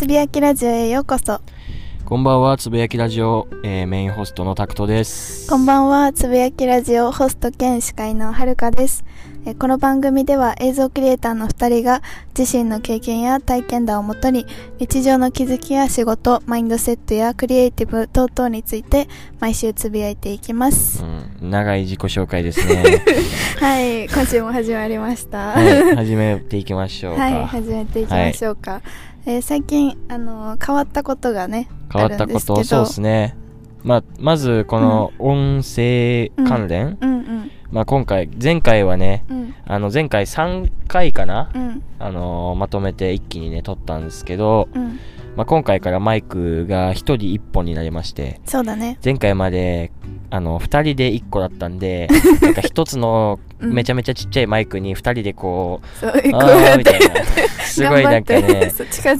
つぶやきラジオへようこそ。こんばんは、つぶやきラジオ、えーメインホストのタクトです。こんばんは、つぶやきラジオホスト兼司会のはるかです。えーこの番組では映像クリエイターの2人が自身の経験や体験談をもとに日常の気づきや仕事、マインドセットやクリエイティブ等々について毎週つぶやいていきます。うん、長い自己紹介ですね。はい、今週も始まりました。はい、始めていきましょうか。はい、始めていきましょうか。えー最近、あのー変わったことがね、変わったこと、そうですね。まあ、まず、この音声関連、うんうん、まあ、今回、前回はね、うん、あの、前回3回かな、うん、あのーまとめて一気にね、撮ったんですけど、うん。まあ、今回からマイクが1人1本になりまして、そうだね。前回まで、あの、2人で1個だったんで、なんか1つのうんめちゃめちゃちっちゃいマイクに2人でこう、そう、こうあやってーみたいな。すごいなんかね、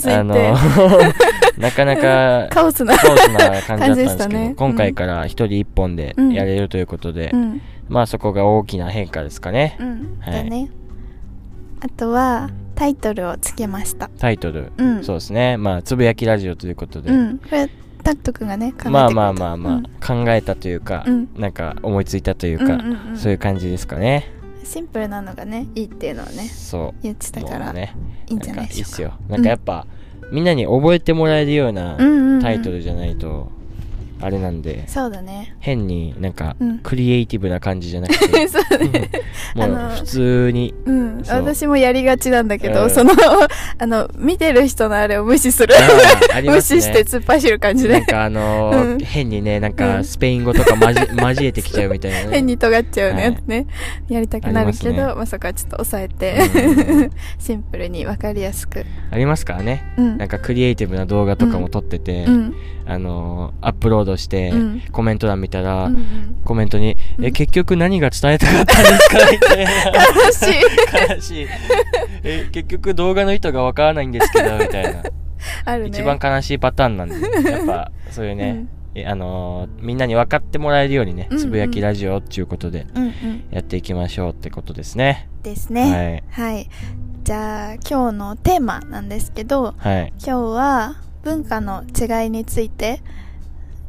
あの、なかなかカオスな。感じだったんですけど、ね今回から一人一本でうんやれるということで、うん、まあそこが大きな変化ですかね。うん、はいだね。あとは、タイトルをつけました。タイトル、うん。そうですね。まあ、つぶやきラジオということで、うん。これ、タクト君がね、まあまあまあまあ、考えたというか、うんなんか思いついたといううん、か、うんうんうんそういう感じですかね。シンプルなのがね、いいっていうのをね、そ言ってたう。から、ね、いいんじゃないんかいいっ。すよ。なんかやっぱ、みんなに覚えてもらえるようなうんうんうんタイトルじゃないと、あれなんで、そうだね。変になんかうん。クリエイティブな感じじゃなくて、そうね。もう普通にうん、私もやりがちなんだけど、うん。その、あの、見てる人のあれを無視する。あーあり無ますね。視して突っ走る感じで、なんかあのーうん。変にねなんうん。かスペイン語とか交 交えてきちゃうみたいな。ね変に尖っちゃうのはい。ね、やりたくなるけど、ますね。まあそこはちょっと抑えて、うん。シンプルに分かりやすく。ありますからね。うん。なんかクリエイティブな動画とかも撮ってて、うん。あのーアップロードして、うんコメント欄見たら、うんうんコメントに「うんえ結局何が伝えたかったんですか?」みたいな悲しい。悲しいえ結局動画の意図がわからないんですけどみたいな、あるね。一番悲しいパターンなんでやっぱ そういうね、えあのーみんなに分かってもらえるようにねうんうんつぶやきラジオっていうことで。やっていきましょうってことですね、ですね。はい。じゃあ、今日のテーマなんですけど、はいはい今日は文化の違いについて、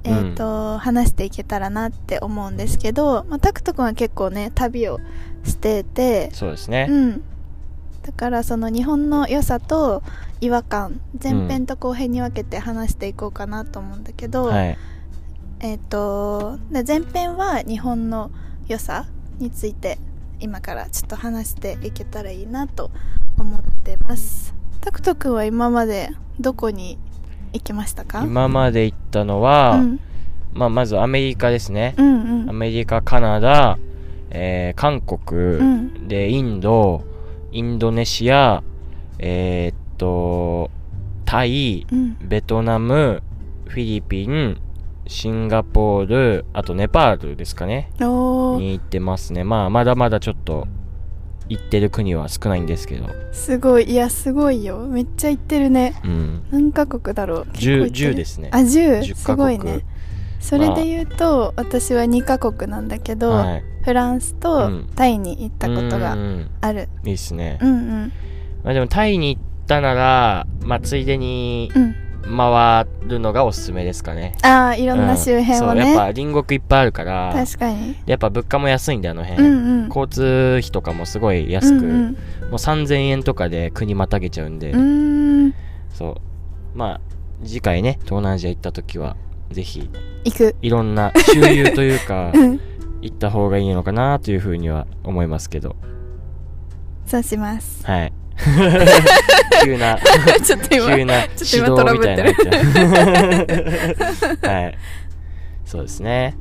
えっ、と、話していけたらなって思うんですけど、まあ、タクト君は結構ね、旅をしてて、そうですね、うん。だからその日本の良さと違和感、前編と後編に分けて話していこうかなと思うんだけど、はいえっ、と、で前編は日本の良さについて今からちょっと話していけたらいいなと思ってます。タクト君は今までどこに行きましたか？今まで行ったのは、うん、まあ、まずアメリカですね、うんうん。アメリカカナダ、えー韓国、うん。でインドインドネシアえーっとタイうん。ベトナムフィリピンシンガポールあとネパールですかね。に行ってますね。まあまだまだちょっと行ってる国は少ないんですけど。すごい。いやすごいよ。めっちゃ行ってるね。うん。何カ国だろう？10, 結構行ってる？10ですね。あ10 10すごいね。それで言うと、私は2カ国なんだけど、はい。フランスとうん。タイに行ったことがうん。ある。いいっすね、うんうん。まあ、でもタイに行ったならまあついでにうん回るのがおすすめですかね。ああいろんな周辺をうんそうやっね、ぱ隣国いっぱいあるから確かに。やっぱ物価も安いんであのう辺、んうん。交通費とかもすごい安く、うんもう3000円とかで国またげちゃうんで、そう。まあ次回ね東南アジア行った時はぜひ行く。いろんな周遊というか うん。行った方がいいのかなというふうには思いますけど。そうします。はい 急なちょっと今急な指導みたいなトはい。そうですね。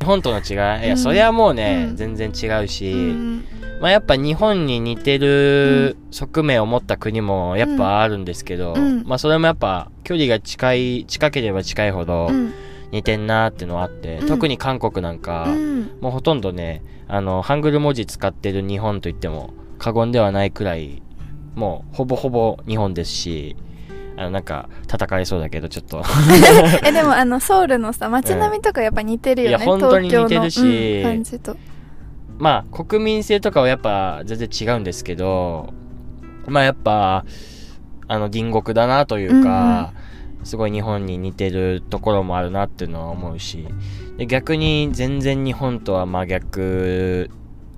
日本との違い。いや、うんそりゃもうね、うん。全然違うし、うん。まあやっぱ日本に似てる側面を持った国もやっぱあるんですけど、うん。まあそれもやっぱ距離が近い近ければ近いほどうん。似てんなってのはあって、うん。特に韓国なんか、うん。もうほとんどねあのハングル文字使ってる日本といっても過言ではないくらいもうほぼほぼ日本ですしあのなんか叩かれそうだけどちょっと。えでもあのソウルのさ街並みとかやっぱ似てるよね、いや本当に似てるしうん感じと。まあ国民性とかはやっぱ全然違うんですけどまあやっぱあの隣国だなというか、すごい日本に似てるところもあるなっていうのは思うしで逆に全然日本とは真逆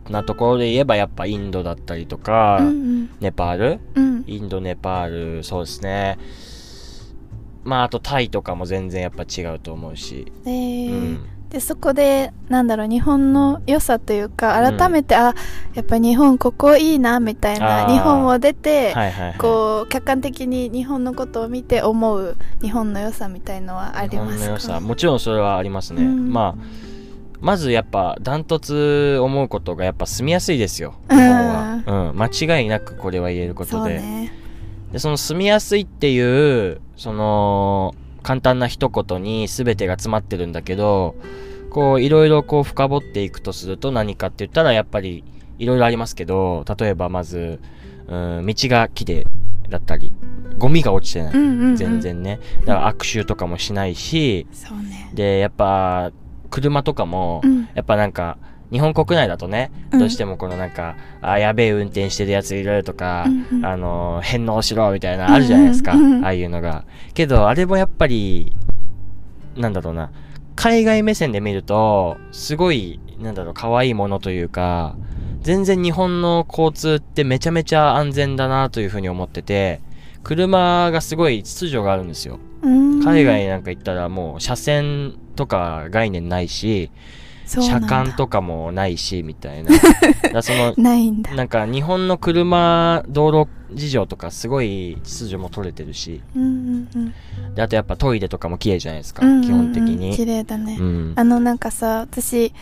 なところで言えばやっぱインドだったりとか、うんネパール？うん。インドネパールそうですね。まああとタイとかも全然やっぱ違うと思うし、で,、うん。でそこでなんだろう日本の良さというかうん。改めて、あやっぱ日本ここいいなみたいな日本を出て、はいはいはい。こう客観的に日本のことを見て思う日本の良さみたいのはありますか？日本の良さ。もちろんそれはありますね、うん。まあまずやっぱダントツ思うことがやっぱ住みやすいですよ。日本は、うん、間違いなくこれは言えることで,、ね。でその住みやすいっていうその簡単な一言に全てが詰まってるんだけどこういろいろこう深掘っていくとすると何かって言ったらやっぱりいろいろありますけど例えばまず、うん、道が綺麗だったりゴミが落ちてない、うんうん、うん、全然ね。だから悪臭とかもしないしね。でやっぱ車とかも、うん。やっぱなんか日本国内だとね、うん。どうしてもこのなんかあやべえ運転してるやついるとか、うんうん。あの返納しろみたいなあるじゃないですか、うんうんうん。ああいうのが。けどあれもやっぱりなんだろうな海外目線で見るとすごいなんだろう可愛いものというか全然日本の交通ってめちゃめちゃ安全だなというふうに思ってて車がすごい秩序があるんですよ。うん海外なんか行ったらもう車線とか概念ないし車間とかもないしみたいな。だそのないんだ。なんか日本の車道路事情とかすごい秩序も取れてるし。うんうんうん。であとやっぱトイレとかも綺麗じゃないですか、うんうんうん。基本的綺に、麗だね、うん、あのなんかさ私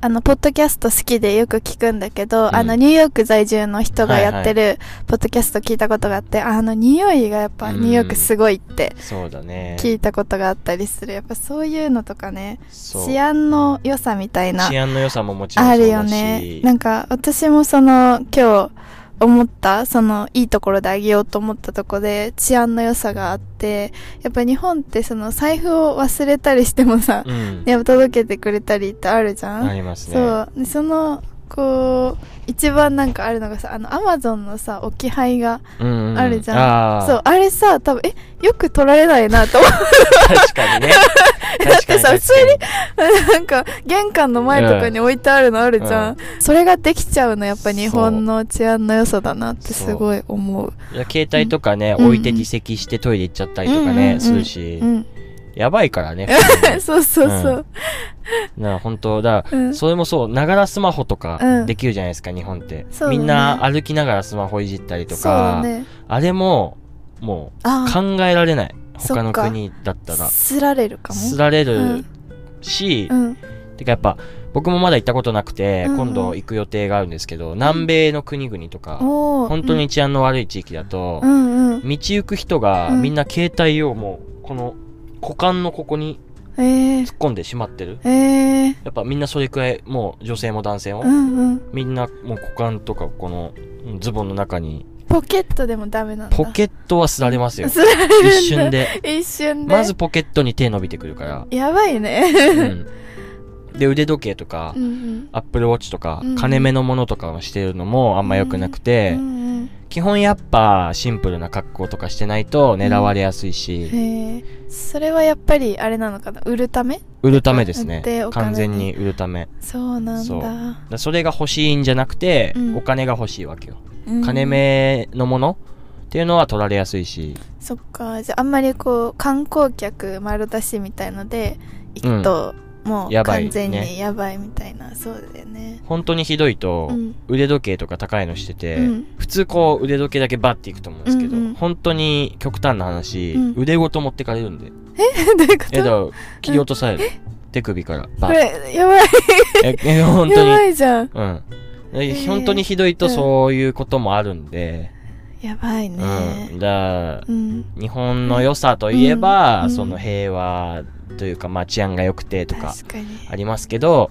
あのポッドキャスト好きでよく聞くんだけど、うん。あのニューヨーク在住の人がやってるポッドキャスト聞いたことがあって、あの匂いがやっぱニューヨークすごいってそうだね。聞いたことがあったりする。やっぱそういうのとかね治安の良さみたいな治安の良さももちろんあるよね。なんか私もその今日思ったそのいいところであげようと思ったとこで治安の良さがあってやっぱ日本ってその財布を忘れたりしてもさ、うん、やっぱ届けてくれたりってあるじゃん。ありますね。そう。でそのこう一番なんかあるのがさあのアマゾンのさ置き配がうんうんうん。あるじゃん、あー。そうあれさ多分えよく取られないなと思確かにね。だってさ確かに なんか玄関の前とかに置いてあるのあるじゃん、うん。それができちゃうのやっぱ日本の治安の良さだなってすごい思う。いや携帯とかね、うん。置いて離席してトイレ行っちゃったりとかね、うんうんうん。するし、うんやばいからね。そうそうそう、だから本当だから、うん。それもそうながらスマホとかうん。できるじゃないですか、日本って、みんな歩きながらスマホいじったりとか、ね。あれももうあ考えられない。他の国だったら。すられるかも。すられるうん。し、うん。てかやっぱ僕もまだ行ったことなくて、うん。うん今度行く予定があるんですけど南米の国々とか、おー。本当に治安の悪い地域だと、うん。うん。道行く人がうんみんな携帯をもうこの股間のここにえー、突っ込んでしまってる。えー、やっぱみんなそれくらいもう女性も男性も、うんうん。みんなもう股間とかこのうんズボンの中にポケットでもダメなんだ。ポケットはすられますよ。すられる一瞬で。一瞬で。まずポケットに手伸びてくるから、やばいね。うん、で腕時計とかうんうん。アップルウォッチとかうん金目のものとかをしてるのもあんま良くなくて、うんうん基本やっぱシンプルな格好とかしてないと狙われやすいし、へえそれはやっぱりあれなのかな？売るため？売るためですね。完全に売るため。そうなんだ。それが欲しいんじゃなくて、うん。お金が欲しいわけよ、うん。金目のものっていうのは取られやすいし。そっか。じゃああんまりこう観光客丸出しみたいので行くと、もうやばいね。完全にやばいみたいな。そうだよね。本当にひどいと、うん。腕時計とか高いのしてて、うん。普通こう腕時計だけバッていくと思うんですけど、うんうん。本当に極端な話、うん。腕ごと持ってかれるんで。どういうこと？えだ切り落とされる、手首からバこッれやばい。ええ本や当に。ばいじゃん。うん。えー本当にひどいとうん。そういうこともあるんで、やばいね。うん、だうん。日本の良さといえば、うん。その平和というか、まあ、治安が良くてとかありますけど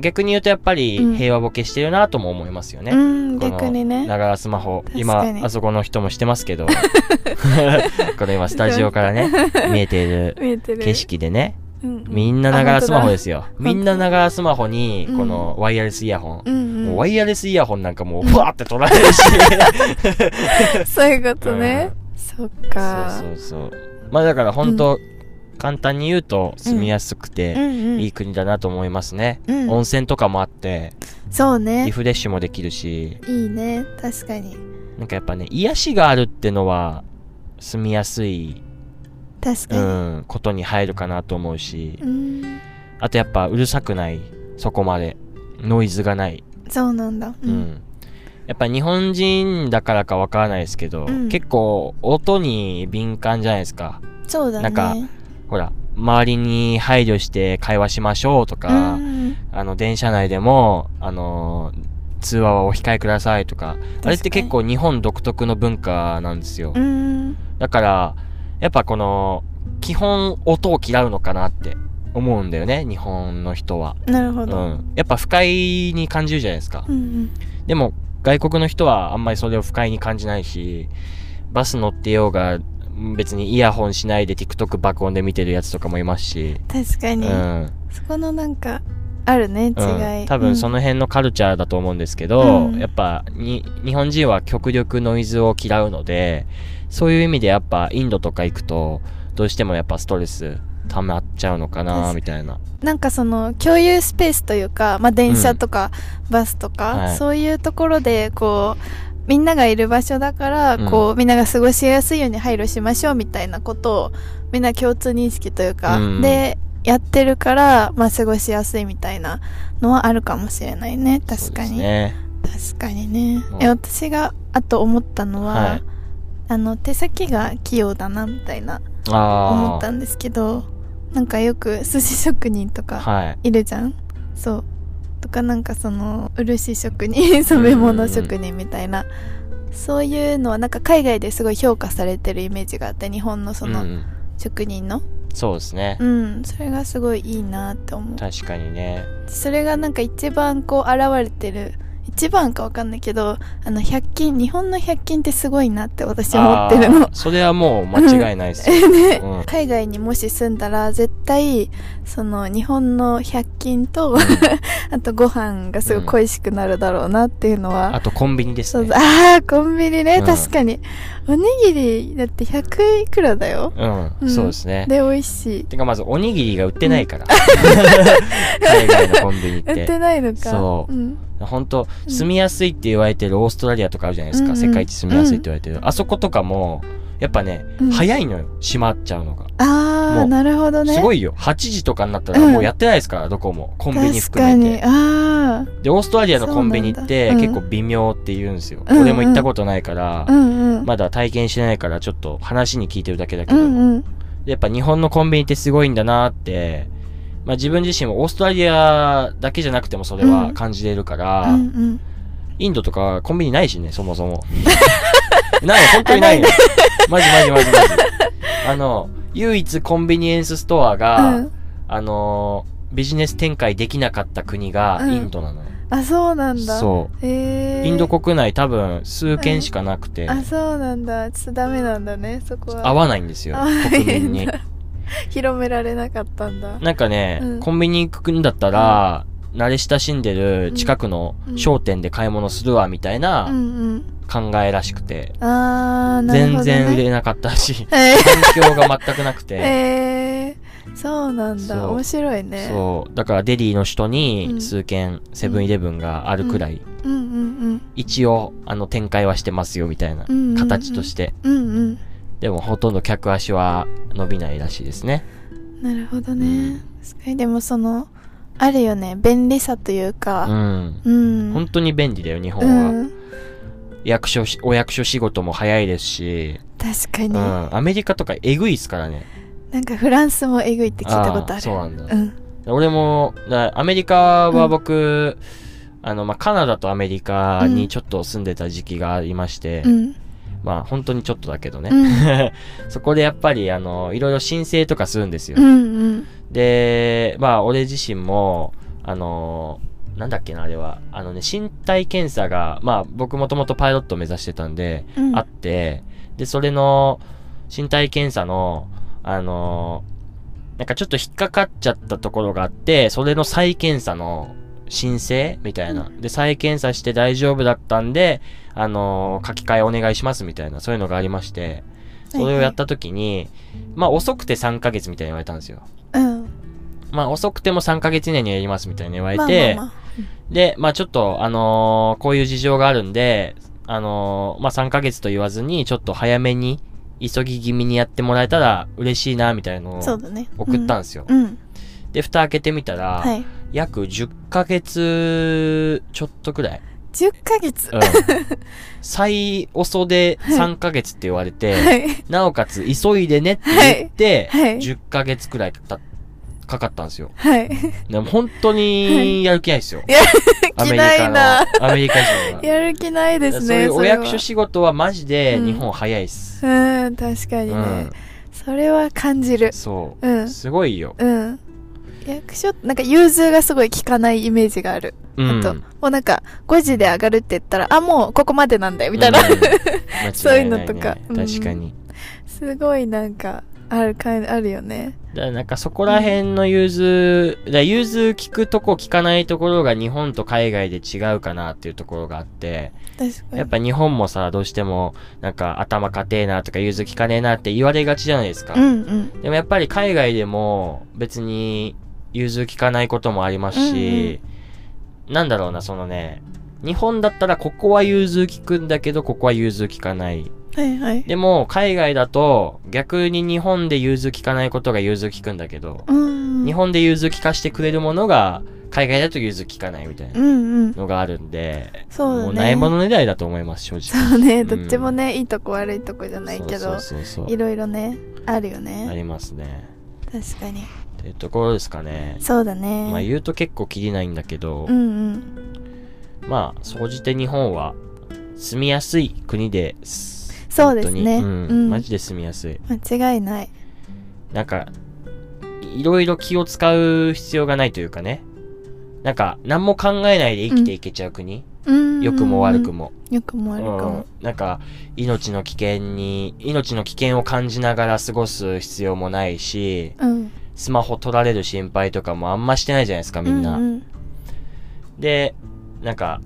逆に言うとやっぱりうん。平和ボケしてるなとも思いますよね。逆にね。ながらスマホ。今に。あそこの人もしてますけど。これ今スタジオからね 見えている見えてる。景色でねうんうん。みんなながらスマホですよ。みんなながらスマホにうん。このワイヤレスイヤホン、うんうん。もうワイヤレスイヤホンなんかもうふわって取られるし、そういうことね、そっか。そうそうそう。まあだから本当、簡単に言うと住みやすくうん。てうん。いい国だなと思いますね。うん。温泉とかもあって、リそうね。フレッシュもできるし、いいね。確かに。なんかやっぱね、癒しがあるってのは住みやすい、確かうにん、ことに入るかなと思うし、うん。あとやっぱうるさくない、そこまで。ノイズがない。そうなんだ。ううん。やっぱ日本人だからかわからないですけど、うん。結構音に敏感じゃないですか。そうだね。なんかほら、周りに配慮して会話しましょうとか、うん。あの、電車内でも、あのー通話はお控えくださいとか、あれって結構日本独特の文化なんですよ。うん。だから、やっぱこの、基本音を嫌うのかなって思うんだよね、日本の人は。なるほどうん。やっぱ不快に感じるじゃないですか。うんでも、外国の人はあんまりそれを不快に感じないし、バス乗ってようが、別にイヤホンしないで TikTok 爆音で見てるやつとかもいますし、確かにうん。そこのなんかあるね違うん。い。多分そのの辺のカルチャーだと思うんですけど、うん。やっぱに日本人は極力ノイズを嫌うのでそういう意味でやっぱインドとか行くとどうしてもやっぱストレス溜まっちゃうのかなみたいな。なんかその共有スペースというか、まあ、電車とかバスとか、はい。そういうところでこうみんながいる場所だから、うん。こうみんなが過ごしやすいように配慮しましょうみたいなことをみんな共通認識というか、うん。でやってるから、まあ、過ごしやすいみたいなのはあるかもしれないね。確かに、ね。確かにね、うん。え私があと思ったのは、はい。あの手先が器用だなみたいなあ思ったんですけどなんかよく寿司職人とあかはい。いるじゃん？そう。とかなんかその漆職人染め物職人みたいな。そういうのはなんか海外ですごい評価されてるイメージがあって日本のそのうん。職人のそうですね。うん、それがすごいいいなって思う。確かにね。それがなんか一番こう現れてる一番かわかんないけどあの100均日本の100均ってすごいなって私思ってるの。それはもう間違いないですよ、ね。うん。海外にもし住んだら絶対その日本の100均と あとご飯がすごい恋しくなるだろうなっていうのは、あとコンビニですね。ああコンビニね、うん。確かに。おにぎりだって100いくらだよ。うん、うん。そうですね。で美味しい。てかまずおにぎりが売ってないから、海外のコンビニっ売っててないのか。そう。うん、本当うん。住みやすいって言われてるオーストラリアとかあるじゃないですか、うんうん。世界一住みやすいって言われてる、あそことかもやっぱね、うん。早いのよ閉まっちゃうのが、ああなるほどね。すごいよ。8時とかになったらうん。もうやってないですから、どこも。コンビニ確含めて。あでオーストラリアのコンビニって結構微妙って言うんですよ、うんうん。俺も行ったことないから、あうんうん。まだ体験してないからちょっと話に聞いてるだけだけど、うんうん。でやっぱ日本のコンビニってすごいんだなって、まあ自分自身もオーストラリアだけじゃなくてもそれは感じれるから、うんうんインドとかコンビニないしね、そもそも。ない、本当にないよ。マジマジマジマジ。あの、唯一コンビニエンスストアが、うんあのービジネス展開できなかった国がうんインドなのよ。あそうなんだそう。インド国内多分数軒しかなくて、あそうなんだちょっとダメなんだねそこは合わないんですよ国民に。広められなかったんだ。なんかね、うん。コンビニ行くんだったら、慣れ親しんでる近くの商店で買い物するわみたいうんなうん。考えらしくて、あーなるほど、ね、全然売れなかったし、え環境が全くなくー、て、えー、そうなんだ。面白いね。そう。だからデリーの首都うにん。数軒セブンイレブンがあるくらい、うん。うん一応、あの、展開はしてますよみたいなうんうんうん。形として。うんうんうんでもほとんど客足は伸びないらしいですね。なるほどね。確かに。でもそのあるよね。便利さといううかん。うん。本当に便利だよ、日本うは。ん。役所し、お役所仕事も早いですし、確かに、うん。アメリカとかえぐいっすからね。なんかフランスもえぐいって聞いたことある。ーそうなんだ。うん。俺も、だアメリカは僕、あの、まあ、カナダとアメリカにちょっと住んでた時期がありまして、うんまあ、本当にちょっとだけどね。うん そこでやっぱり、あの、いろいろ申請とかするんですよ。うんうんで、まあ、俺自身も、あの、なんだっけな、あれは。あのね、身体検査が、まあ、僕もともとパイロット目指してたんで、うんあって、で、それの、身体検査の、あの、なんかちょっと引っかかっちゃったところがあって、それの再検査の申請みたいな。で、再検査して大丈夫だったんで、あの、書き換えお願いしますみたいな、そういうのがありまして、それをやった時に、まあ遅くて3ヶ月みたいに言われたんですよ。うん。まあ遅くても3ヶ月以内にやりますみたいに言われて、まあまあまで、まあちょっと、あのーこういう事情があるんで、あのーまあ3ヶ月と言わずに、ちょっと早めに、急ぎ気味にやってもらえたら嬉しいな、みたいなのあ、を。送ったんですよ。うん。うん。で、蓋開けてみたら、はい。約10ヶ月ちょっとくらい。10ヶ月？うん。最遅で3ヶ月って言われて、はい。なおかつ急いでねって言って、はいはい10ヶ月くらいかかかったんですよ。はい。でも本当にやる気ないですよ。やる気ないな。アメリカ人は。やる気ないですね。そういうお役所仕事はマジでうん日本早いっす。うん、確かにね。うん。それは感じる。そう。うんすごいよ。うん。役所、なんか融通がすごい効かないイメージがある。うん。あと、もうなんか、5時で上がるって言ったら、あ、もうここまでなんだよ、みたいな。うん そういうのとかうん確かに。すごいなんか、あるか、あるよね。だからなんかそこら辺の融通、だから融通聞くとこ聞かないところが日本と海外で違うかなっていうところがあって、確かに。やっぱ日本もさ、どうしてもなんか頭かてえなとか融通聞かねえなって言われがちじゃないですか。うんうん。でもやっぱり海外でも別に融通聞かないこともありますし、なんだろうな、そのね、日本だったらここは融通聞くんだけど、ここは融通聞かない。はいはい。でも海外だと逆に日本で融通聞かないことが融通聞くんだけど、うん。日本で融通聞かしてくれるものが海外だと融通聞かないみたいなうんうん。のがあるんで、そうだね。もうないものねだりだと思います、正直。そうね、うんどっちもね、いいとこ悪いとこじゃないけど、そうそうそうそういろいろね、あるよあね。りますね。確かに。っていうところですかね。そうだね。まあ言うと結構きりないんだけど、うんうん。まあ、総じて日本は住みやすい国です。そうですねうん、うんマジで住みやすい。間違いない。なんか、いろいろ気を使う必要がないというかね。なんか、何も考えないで生きていけちゃう国。うん。良くも悪く。も。良くも悪くうんも。なんか、命の危険に、命の危険を感じながら過ごす必要もないし、うん。スマホ取られる心配とかもあんましてないじゃないですか、みんな。うんうんで、なんか、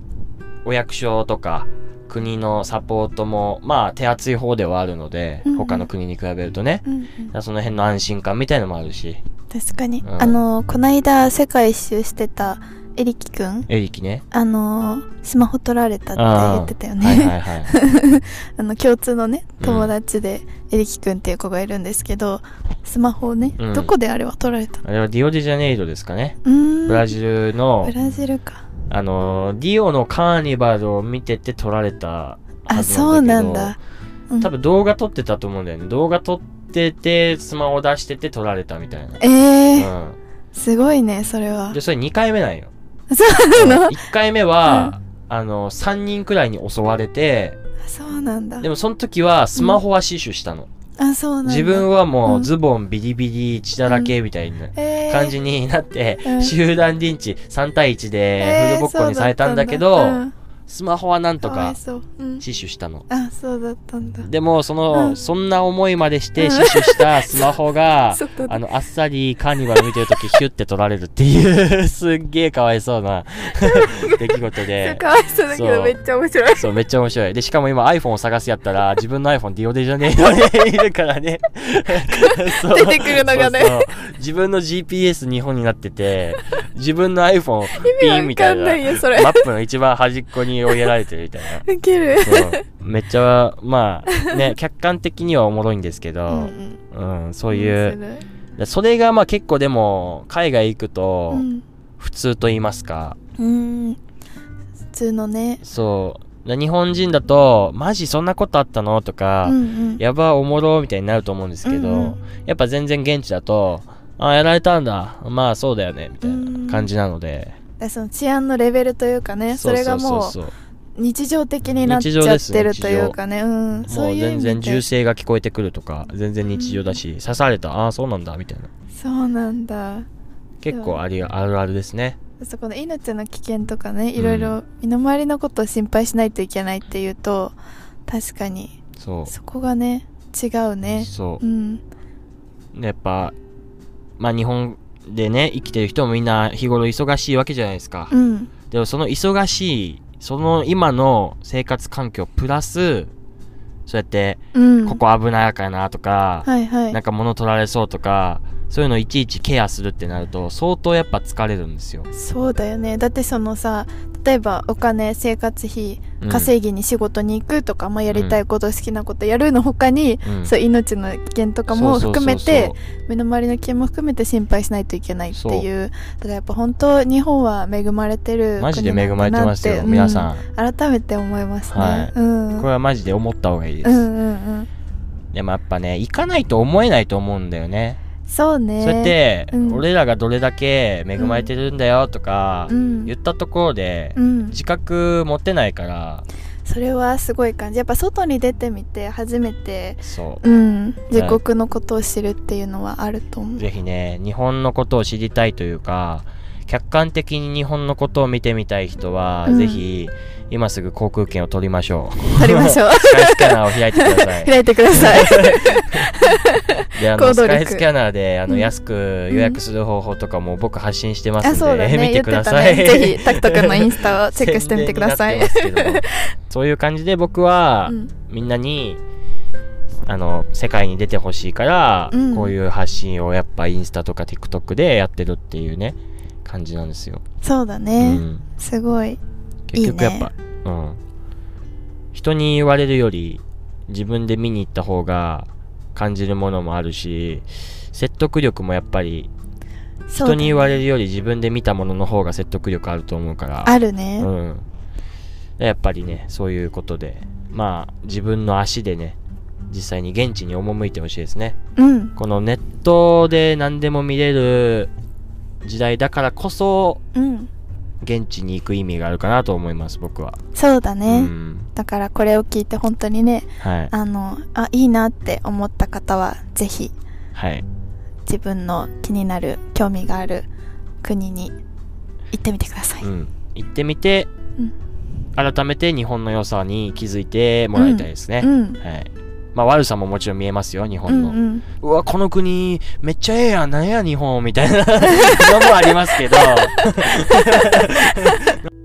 お役所とか、国のサポートも、まあ、手厚い方ではあるので、うんうん他の国に比べるとね。うんうんその辺の安心感みたいのもあるし、確かに。うんあの、こないだ世界一周してたエリキくん、エリキね。あの、スマホ取られたって言ってたよね。はいはいはい。あの、共通のね、うん友達で、エリキくんっていう子がいるんですけど、スマホをね、うんどこであれは取られたの？あれはディオデジャネイロですかね。うーん。ブラジルのブ、ラジルか。あの、ディオのカーニバルを見てて撮られたはあ、ずそうなんんだ。うん多分動画撮ってたと思うんだよね。動画撮ってて、スマホ出してて撮られたみたいな。ええー、うすごいね、それはん。で、。それ2回目なんよ。そうなの？1回目は、あの、3人くらいに襲われて、そうなんだ。で。もその時はスマホは死守したの。あ、そうなんだ。自分はもううん。ズボンビリビリ血だらけみたいなえー。感じになって、うん。集団リンチ3対1でえーフルボッコにされたんだけど、スマホはなんうん、とか。死守したの。あ、そうだったんだ。でも、その、うんそんな思いまでして死守した スマホが、あの、あっさりカーニバル見てるときヒュッて取られるっていう、すっげえかわいそうな 出来事で。かわいそうだけどめっちゃ面白い。そう、めっちゃ面白い。で、しかも今 iPhone を探すやったら、自分の iPhone ディオデジャネイロにいるからね。出てくるのがね自分の GPS 日本になってて、自分の iPhone ピンみたいな。わかんないよ、それ。マップの一番端っこに追いやられてるみたいな。ウケる。めっちゃ、まあ、ね、客観的にはおもろいんですけうど、んうん、そう面いう、それがまあ結構でも、海外行くとう、ん。普通と言いますか、うん。普通のね。そう。で日本人だと、マジそんなことあったの？とか、うんうん。やばおもろみたいになると思うんですけど、うんうんやっぱ全然現地だと、あ、やられたんだ。まあそうだよね。みたいな感じなので。その治安のレベルというかね、それがもそう日常的になっちゃってるというかね、うん。もう全然で銃声が聞こえてくるとか、全然日常だし、刺された。ああ、そうなんだ。みたいな。そうなんだ。結構ありあるあるですね。そこの命の危険とかね、いろいろ身の回りのことを心配しないといけないっていうと、確かに、そそこがね、違うう。ね。そうう。ん。やっぱ、まあ日本でね、生きてる人もみんな日頃忙しいわけじゃないですか。うん。でもその忙しい、その今の生活環境プラス、そうやって、うん。ここ危ないかなとか、はいはいなん。か物取られそうとか、そういうのいちいちケアするってなると、相当やっぱ疲れるんですよ。そうだよね。だってそのさ、例えばお金、生活費、うん稼ぎに仕事に行くとか、まあ、やりたいこと、好きなことやるの他に、うんそう命の危険とかも含めて身の回りの危険も含めて心配しないといけないっていうだからやっぱ本当日本は恵まれてるマジで恵まれてますよ、国なん皆さん。うん改めて思いますね、はいうん、これはマジで思った方がいいです。うんうんうんでもやっぱね、行かないと思えないと思うんだよね。そうね。そうやって、うん。俺らがどれだけ恵まれてるんだよとか、うん。言ったところで、うん、自覚持ってないから、それはすごい感じ。やっぱ外に出てみて初めてそう。うん。自国のことを知るっていうのはあると思う。ぜひね、日本のことを知りたいというか、客観的に日本のことを見てみたい人は、うん。ぜひ、今すぐ航空券を取りましょう。取りましょう。スカイスキャナーを開いてください。開いてください。で、あの、スカイスキャナーで、あの、うん。安く予約する方法とかも僕発信してますんで、うだね。見てください。ね。ぜひタクト君のインスタをチェックしてみてください。そういう感じで僕は、うん。みんなに、あの、世界に出てほしいから、うん。こういう発信をやっぱインスタとか TikTok でやってるっていうね、感じなんですよ。そうだうね、ん。すごい結局やっぱ、うん。人に言われるより、自分で見に行った方が感じるものもあるし、説得力もやっぱり、人に言われるより自分で見たものの方が説得力あると思うから。あるね、うん。やっぱりね、そういうことで、まあ、自分の足でね、実際に現地に赴いてほしいですね。うんこのネットで何でも見れる時代だからこそ、うん現地に行く意味があるかなと思います、僕は。そうだね、うん。だからこれを聞いて本当にねはい。あのあいいなって思った方はぜひはい。自分の気になる興味がある国に行ってみてください、うん。行ってみて、うん改めて日本の良さに気づいてもらいたいですね。うんはい。まあ悪さももちろん見えますよ、日う本の。んうんうわ、この国、めっちゃええやん、なんや日本、みたいなのもありますけど、